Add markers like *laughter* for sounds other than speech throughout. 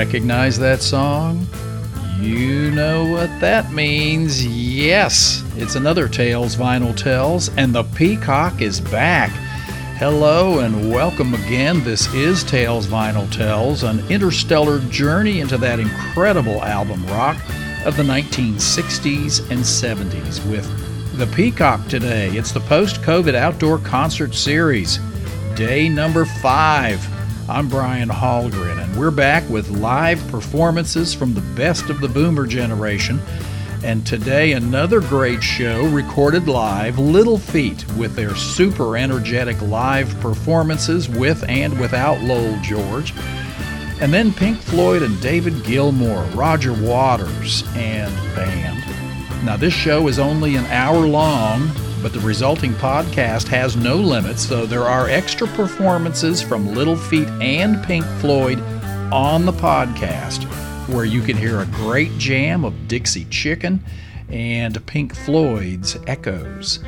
Recognize that song? You know what that means. Yes, it's another Tales Vinyl Tells, and the Peacock is back. Hello and welcome again. This is Tales Vinyl Tells, an interstellar journey into that incredible album rock of the 1960s and 70s with the Peacock today. It's the post COVID outdoor concert series, day number five. I'm Brian Hallgren, and we're back with live performances from the best of the boomer generation. And today, another great show recorded live Little Feat with their super energetic live performances with and without Lowell George. And then Pink Floyd and David Gilmour, Roger Waters, and band. Now, this show is only an hour long, but the resulting podcast has no limits, so there are extra performances from Little Feat and Pink Floyd on the podcast, where you can hear a great jam of Dixie Chicken and Pink Floyd's Echoes.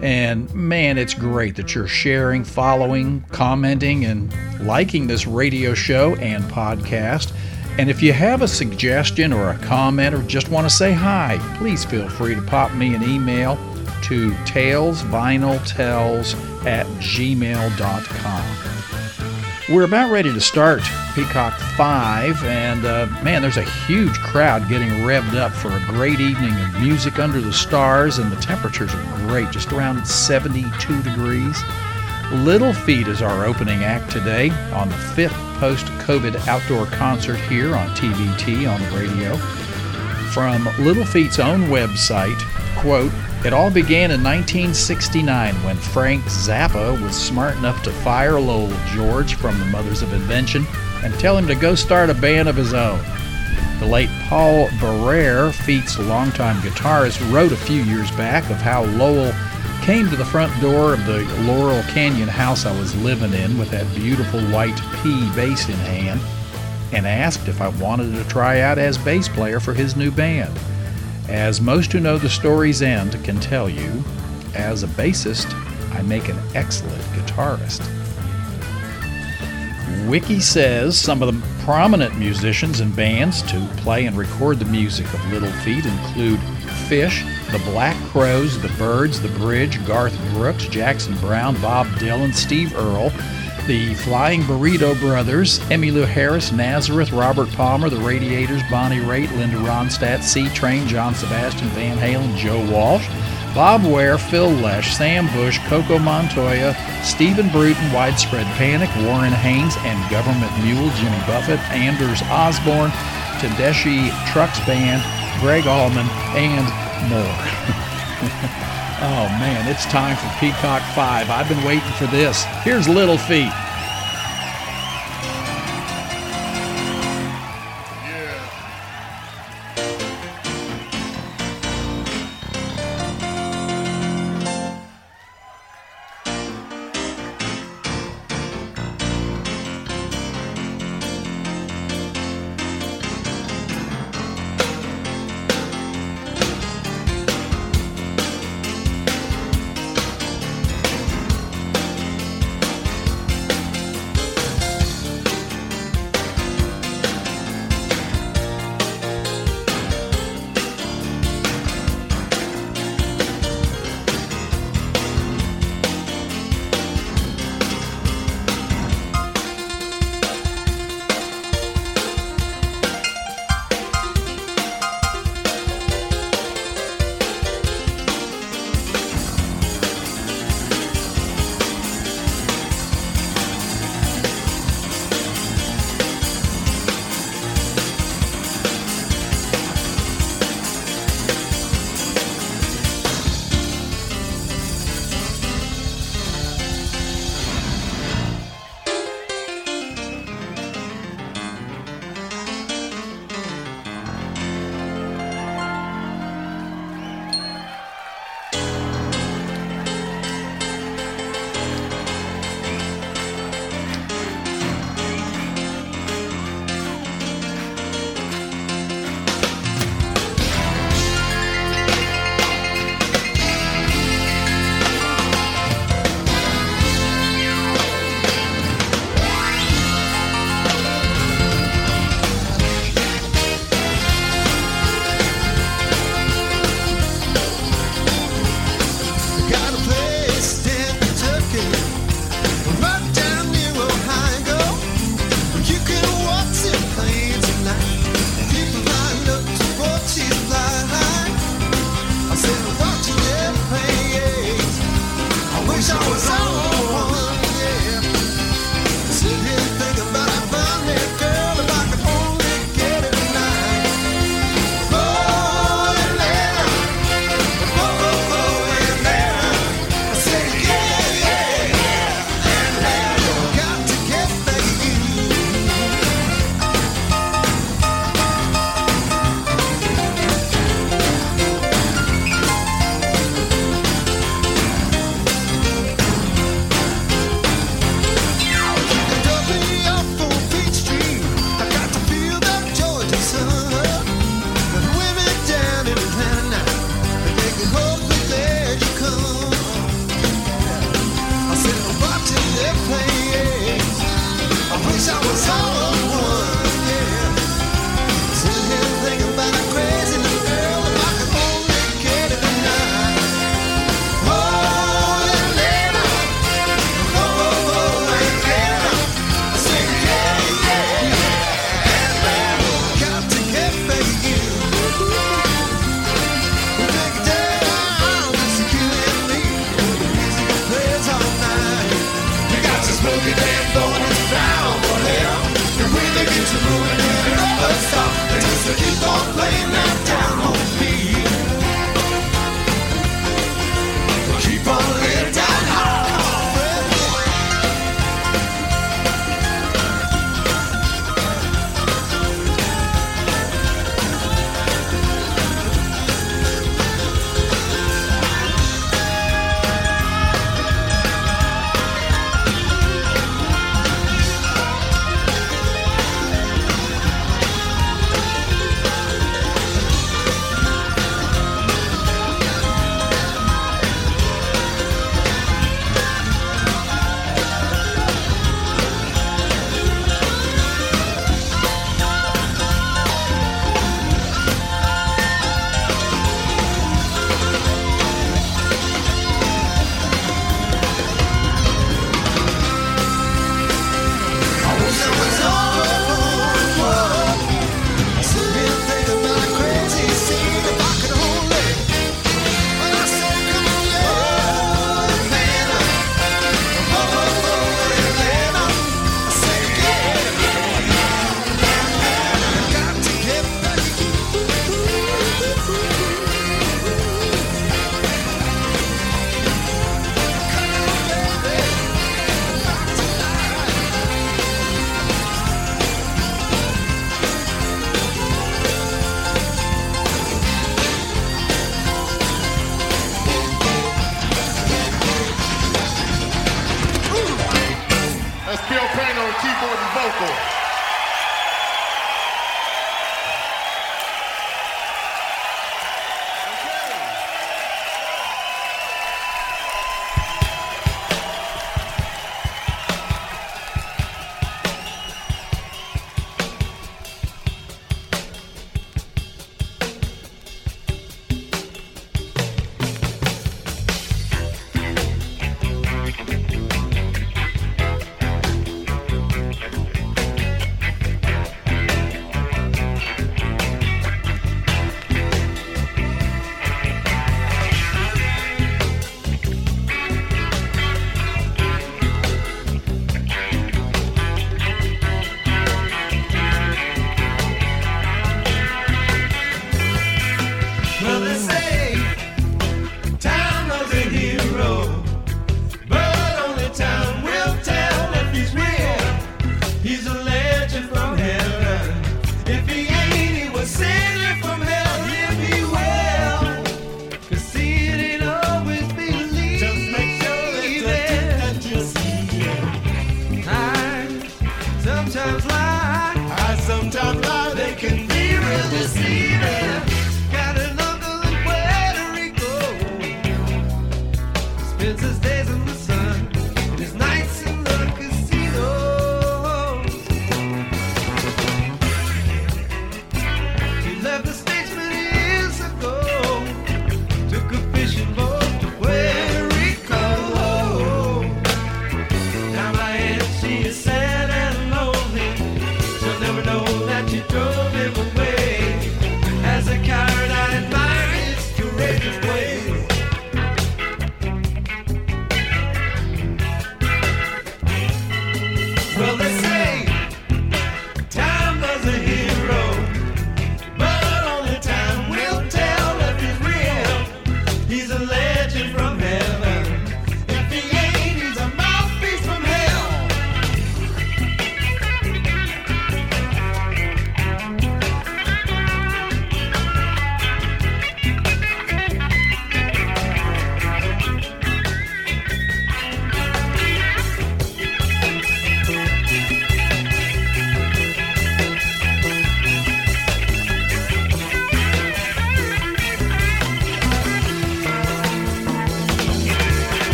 And man, it's great that you're sharing, following, commenting, and liking this radio show and podcast. And if you have a suggestion or a comment or just want to say hi, please feel free to pop me an email to talesvinyltells at gmail.com. We're about ready to start Peacock 5, and uh, man, there's a huge crowd getting revved up for a great evening of music under the stars, and the temperatures are great, just around 72 degrees. Little Feat is our opening act today on the fifth post COVID outdoor concert here on TVT on the radio. From Little Feat's own website, quote, it all began in 1969 when Frank Zappa was smart enough to fire Lowell George from the Mothers of Invention and tell him to go start a band of his own. The late Paul Barrere, Feat's longtime guitarist, wrote a few years back of how Lowell came to the front door of the Laurel Canyon house I was living in with that beautiful white P bass in hand and asked if I wanted to try out as bass player for his new band. As most who know the story's end can tell you, as a bassist, I make an excellent guitarist. Wiki says some of the prominent musicians and bands to play and record the music of Little Feat include Phish, the Black Crowes, the Byrds, the Bridge, Garth Brooks, Jackson Browne, Bob Dylan, Steve Earle, the Flying Burrito Brothers, Emmylou Harris, Nazareth, Robert Palmer, The Radiators, Bonnie Raitt, Linda Ronstadt, Seatrain, John Sebastian, Van Halen, Joe Walsh, Bob Weir, Phil Lesh, Sam Bush, Coco Montoya, Stephen Bruton, Widespread Panic, Warren Haynes, and Government Mule, Jimmy Buffett, Anders Osborne, Tedeschi Trucks Band, Gregg Allman, and more. *laughs* Oh man, it's time for Peacock 5. I've been waiting for this. Here's Little Feat.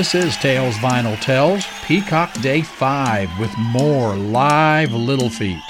This is Tales Vinyl Tells, Peacock Day 5, with more live Little Feat.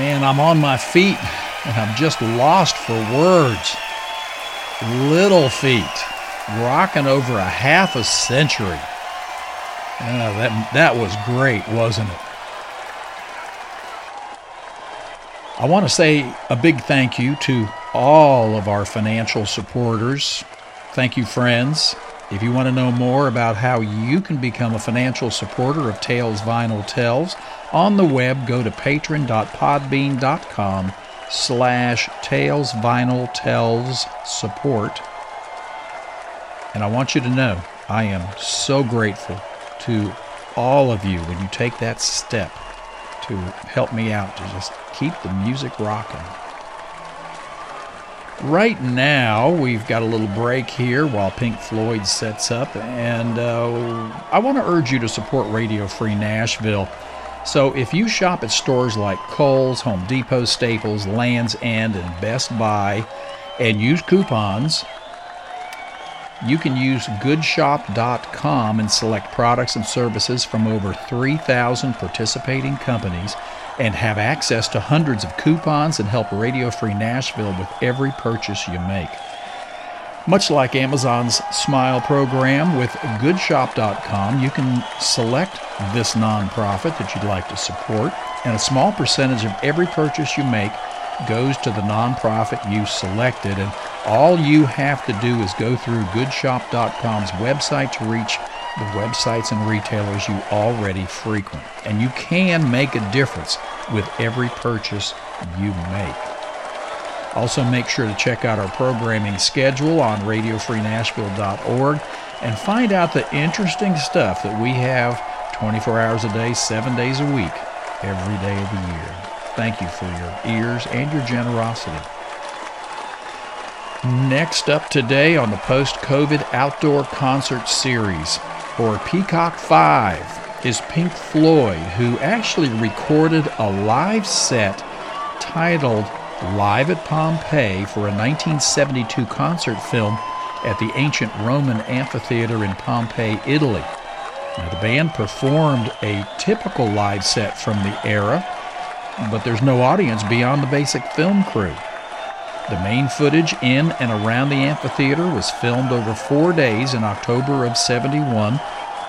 Man, I'm on my feet and I'm just lost for words. Little Feat, rocking over a half a century. Yeah, uh, that, that was great, wasn't it? I want to say a big thank you to all of our financial supporters. Thank you, friends. If you want to know more about how you can become a financial supporter of Tales Vinyl Tells, on the web go to patron.podbean.com slash Tales Vinyl Tells support. And I want you to know I am so grateful to all of you when you take that step to help me out to just keep the music rocking. Right now, we've got a little break here while Pink Floyd sets up, and uh, I want to urge you to support Radio Free Nashville. So, if you shop at stores like Kohl's, Home Depot, Staples, Land's End, and Best Buy, and use coupons, you can use goodshop.com and select products and services from over 3,000 participating companies and have access to hundreds of coupons and help Radio Free Nashville with every purchase you make. Much like Amazon's Smile program, with goodshop.com, you can select this nonprofit that you'd like to support, and a small percentage of every purchase you make goes to the nonprofit you selected. And all you have to do is go through goodshop.com's website to reach the websites and retailers you already frequent. And you can make a difference with every purchase you make. Also, make sure to check out our programming schedule on radiofreenashville.org and find out the interesting stuff that we have 24 hours a day, 7 days a week, every day of the year. Thank you for your ears and your generosity. Next up today on the post COVID outdoor concert series for Peacock 5 is Pink Floyd, who actually recorded a live set titled Live at Pompeii for a 1972 concert film at the ancient Roman amphitheater in Pompeii, Italy. Now, the band performed a typical live set from the era, but there's no audience beyond the basic film crew. The main footage in and around the amphitheater was filmed over four days in October of 71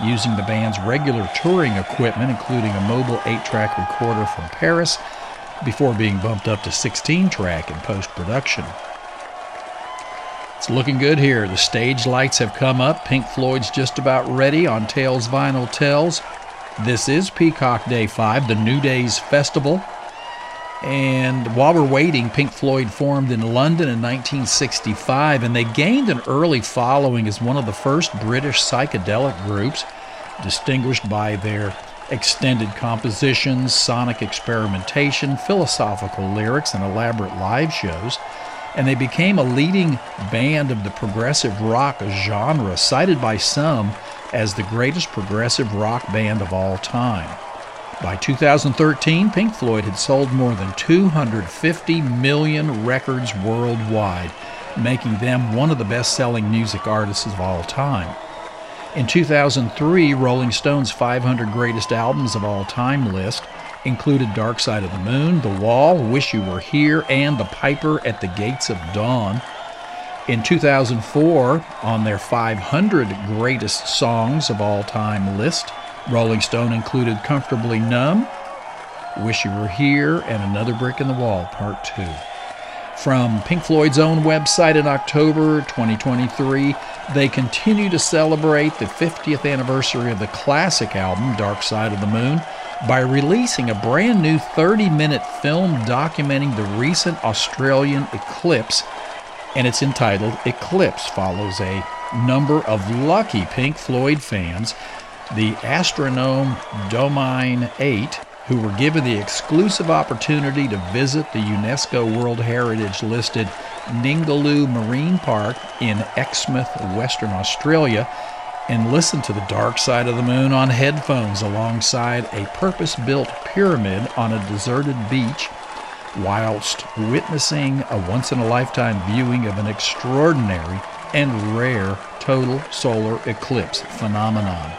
using the band's regular touring equipment, including a mobile 8 track recorder from Paris, before being bumped up to 16 track in post production. It's looking good here. The stage lights have come up. Pink Floyd's just about ready on Tales Vinyl Tells. This is Peacock Day 5, the New Days Festival. And while we're waiting, Pink Floyd formed in London in 1965, and they gained an early following as one of the first British psychedelic groups, distinguished by their extended compositions, sonic experimentation, philosophical lyrics, and elaborate live shows and they became a leading band of the progressive rock genre, cited by some as the greatest progressive rock band of all time. By 2013, Pink Floyd had sold more than 250 million records worldwide, making them one of the best selling music artists of all time. In 2003, Rolling Stone's 500 Greatest Albums of All Time list included Dark Side of the Moon, The Wall, Wish You Were Here, and The Piper at the Gates of Dawn. In 2004, on their 500 Greatest Songs of All Time list, Rolling Stone included Comfortably Numb, Wish You Were Here, and Another Brick in the Wall, Part 2. From Pink Floyd's own website in October 2023, they continue to celebrate the 50th anniversary of the classic album, Dark Side of the Moon, by releasing a brand new 30 minute film documenting the recent Australian eclipse, and it's entitled Eclipse. Follows a number of lucky Pink Floyd fans, the Astronomy Domine 8, who were given the exclusive opportunity to visit the UNESCO World Heritage listed Ningaloo Marine Park in Exmouth, Western Australia and listen to the dark side of the moon on headphones alongside a purpose built pyramid on a deserted beach whilst witnessing a once in a lifetime viewing of an extraordinary and rare total solar eclipse phenomenon.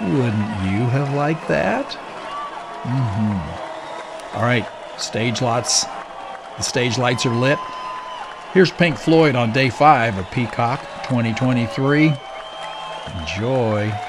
Wouldn't you have liked that? Mm-hmm. All right, stage lots. The stage lights are lit. Here's Pink Floyd on day five of Peacock 2023. Enjoy.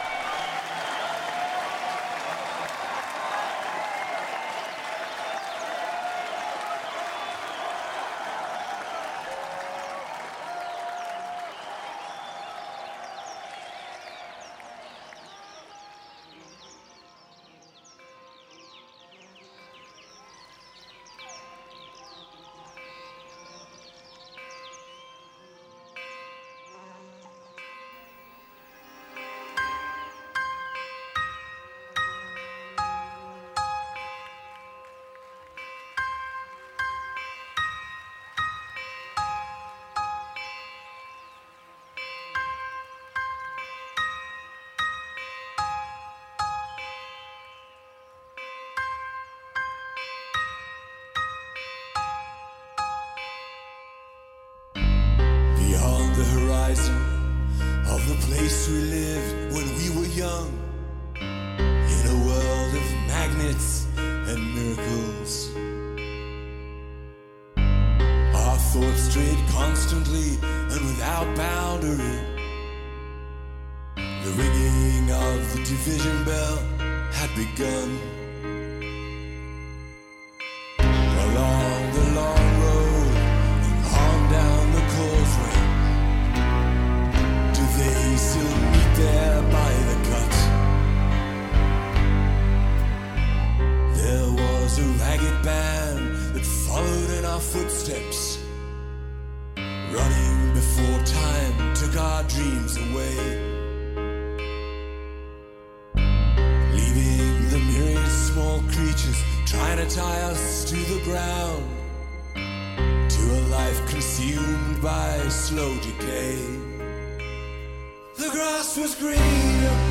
The bell had begun. Slow decay. The grass was greener,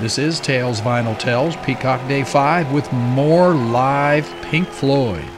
This is Tales Vinyl Tells, Peacock Day 5, with more live Pink Floyd.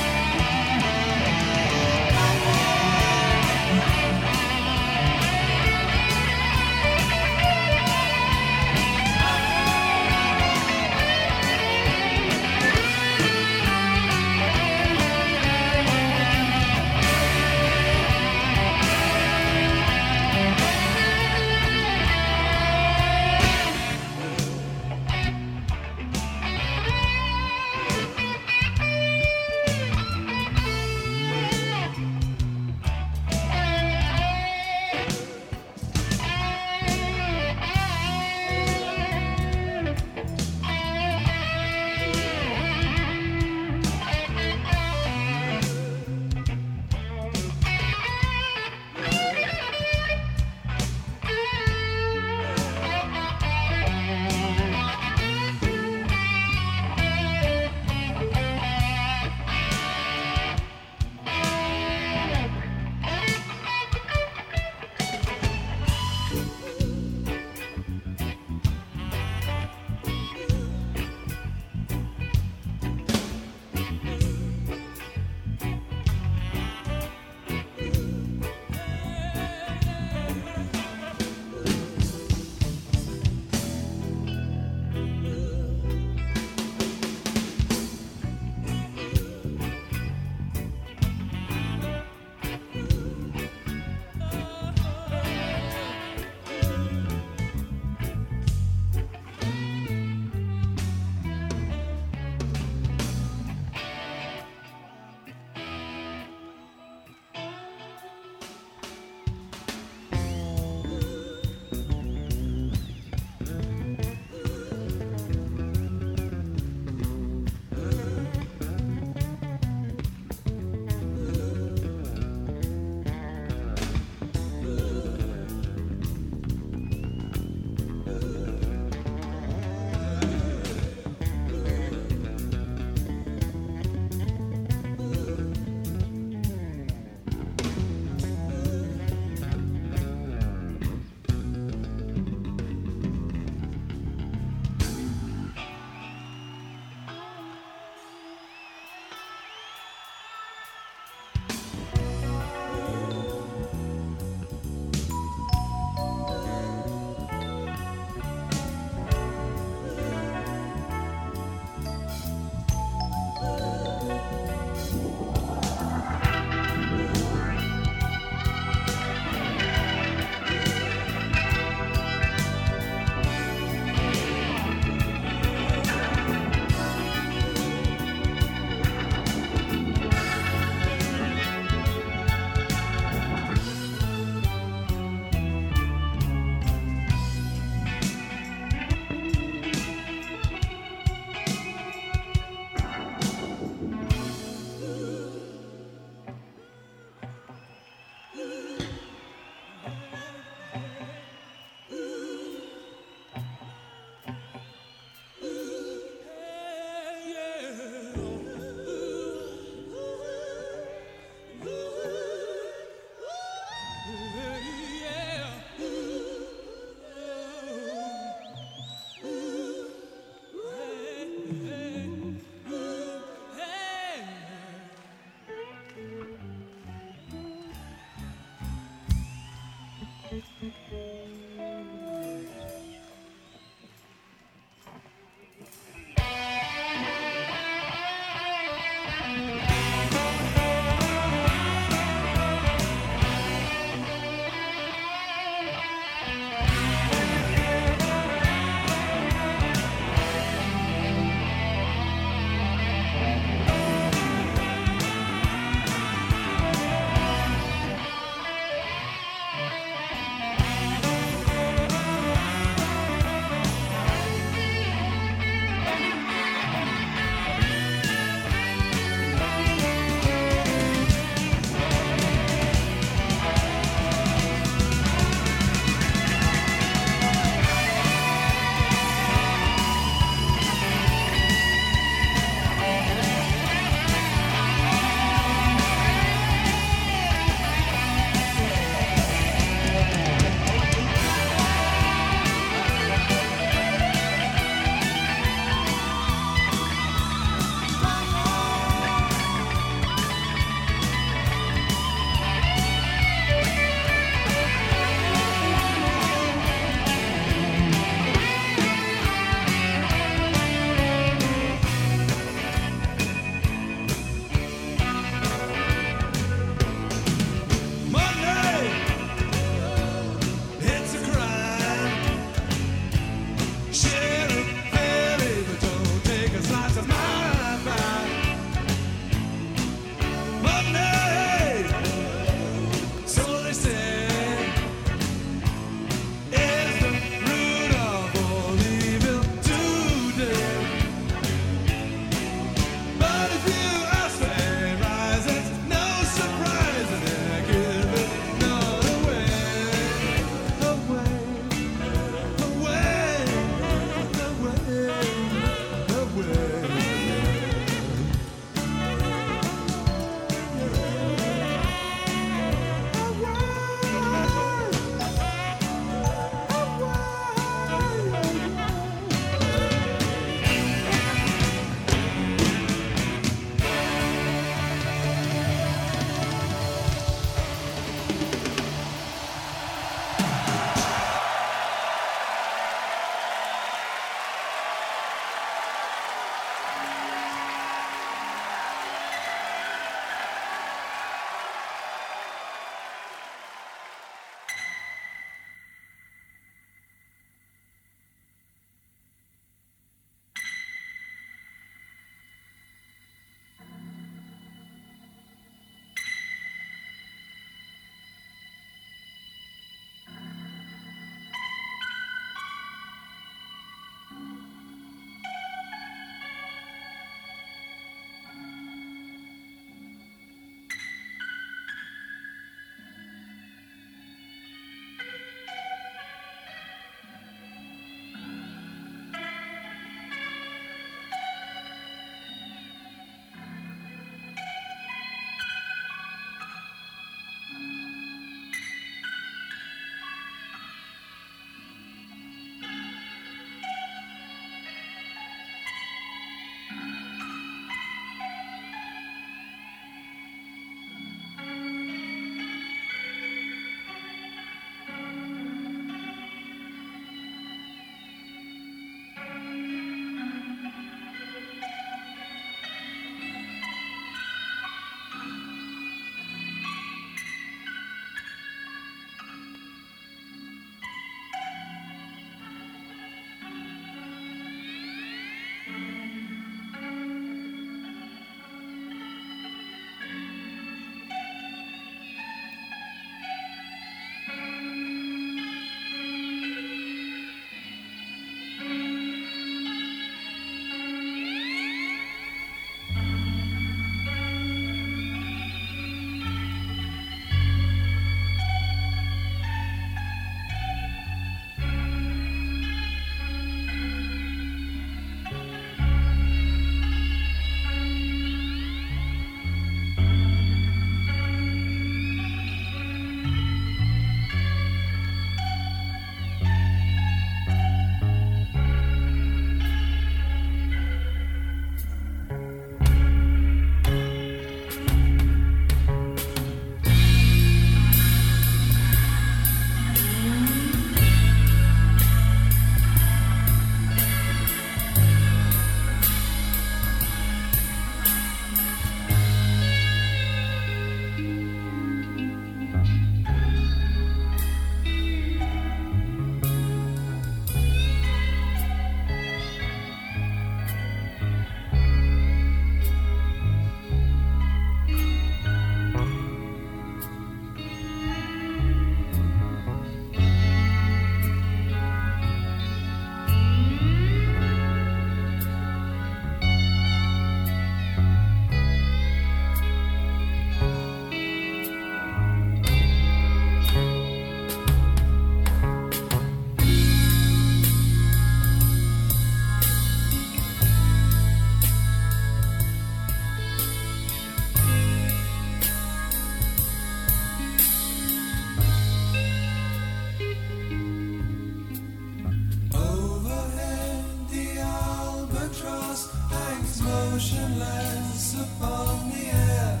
Motionless upon the air,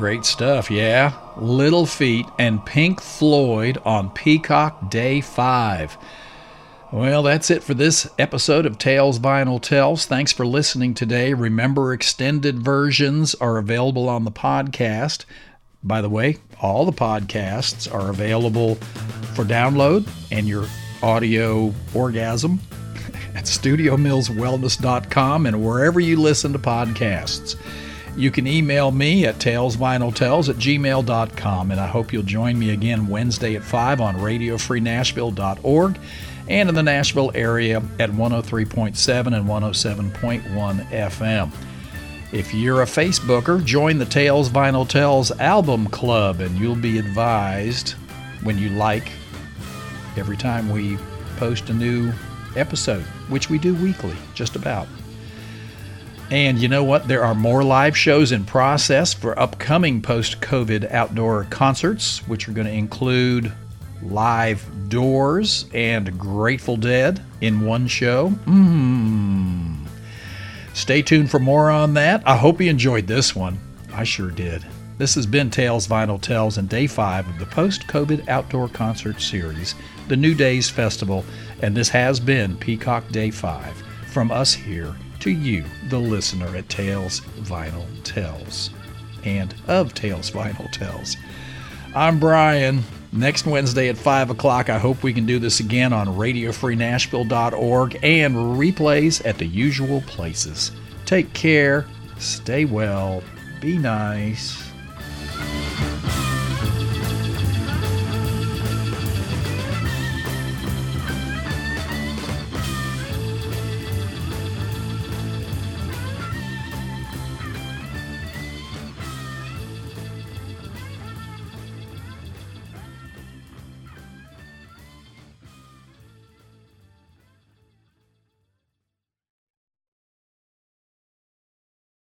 Great stuff, yeah. Little Feat and Pink Floyd on Peacock Day 5. Well, that's it for this episode of Tales Vinyl Tells. Thanks for listening today. Remember, extended versions are available on the podcast. By the way, all the podcasts are available for download and your audio orgasm *laughs* at studiomillswellness.com and wherever you listen to podcasts. You can email me at talesvinyltells at gmail.com, and I hope you'll join me again Wednesday at 5 on radiofreenashville.org and in the Nashville area at 103.7 and 107.1 FM. If you're a Facebooker, join the Tales Vinyl Tells Album Club, and you'll be advised when you like every time we post a new episode, which we do weekly, just about. And you know what? There are more live shows in process for upcoming post COVID outdoor concerts, which are going to include Live Doors and Grateful Dead in one show. Mmm. Stay tuned for more on that. I hope you enjoyed this one. I sure did. This has been Tales Vinyl Tells and day five of the post COVID outdoor concert series, the New Days Festival, and this has been Peacock Day 5 from us here to you, the listener at Tales Vinyl Tells and of Tales Vinyl Tells. I'm Brian. Next Wednesday at 5 o'clock, I hope we can do this again on RadioFreeNashville.org and replays at the usual places. Take care, stay well, be nice.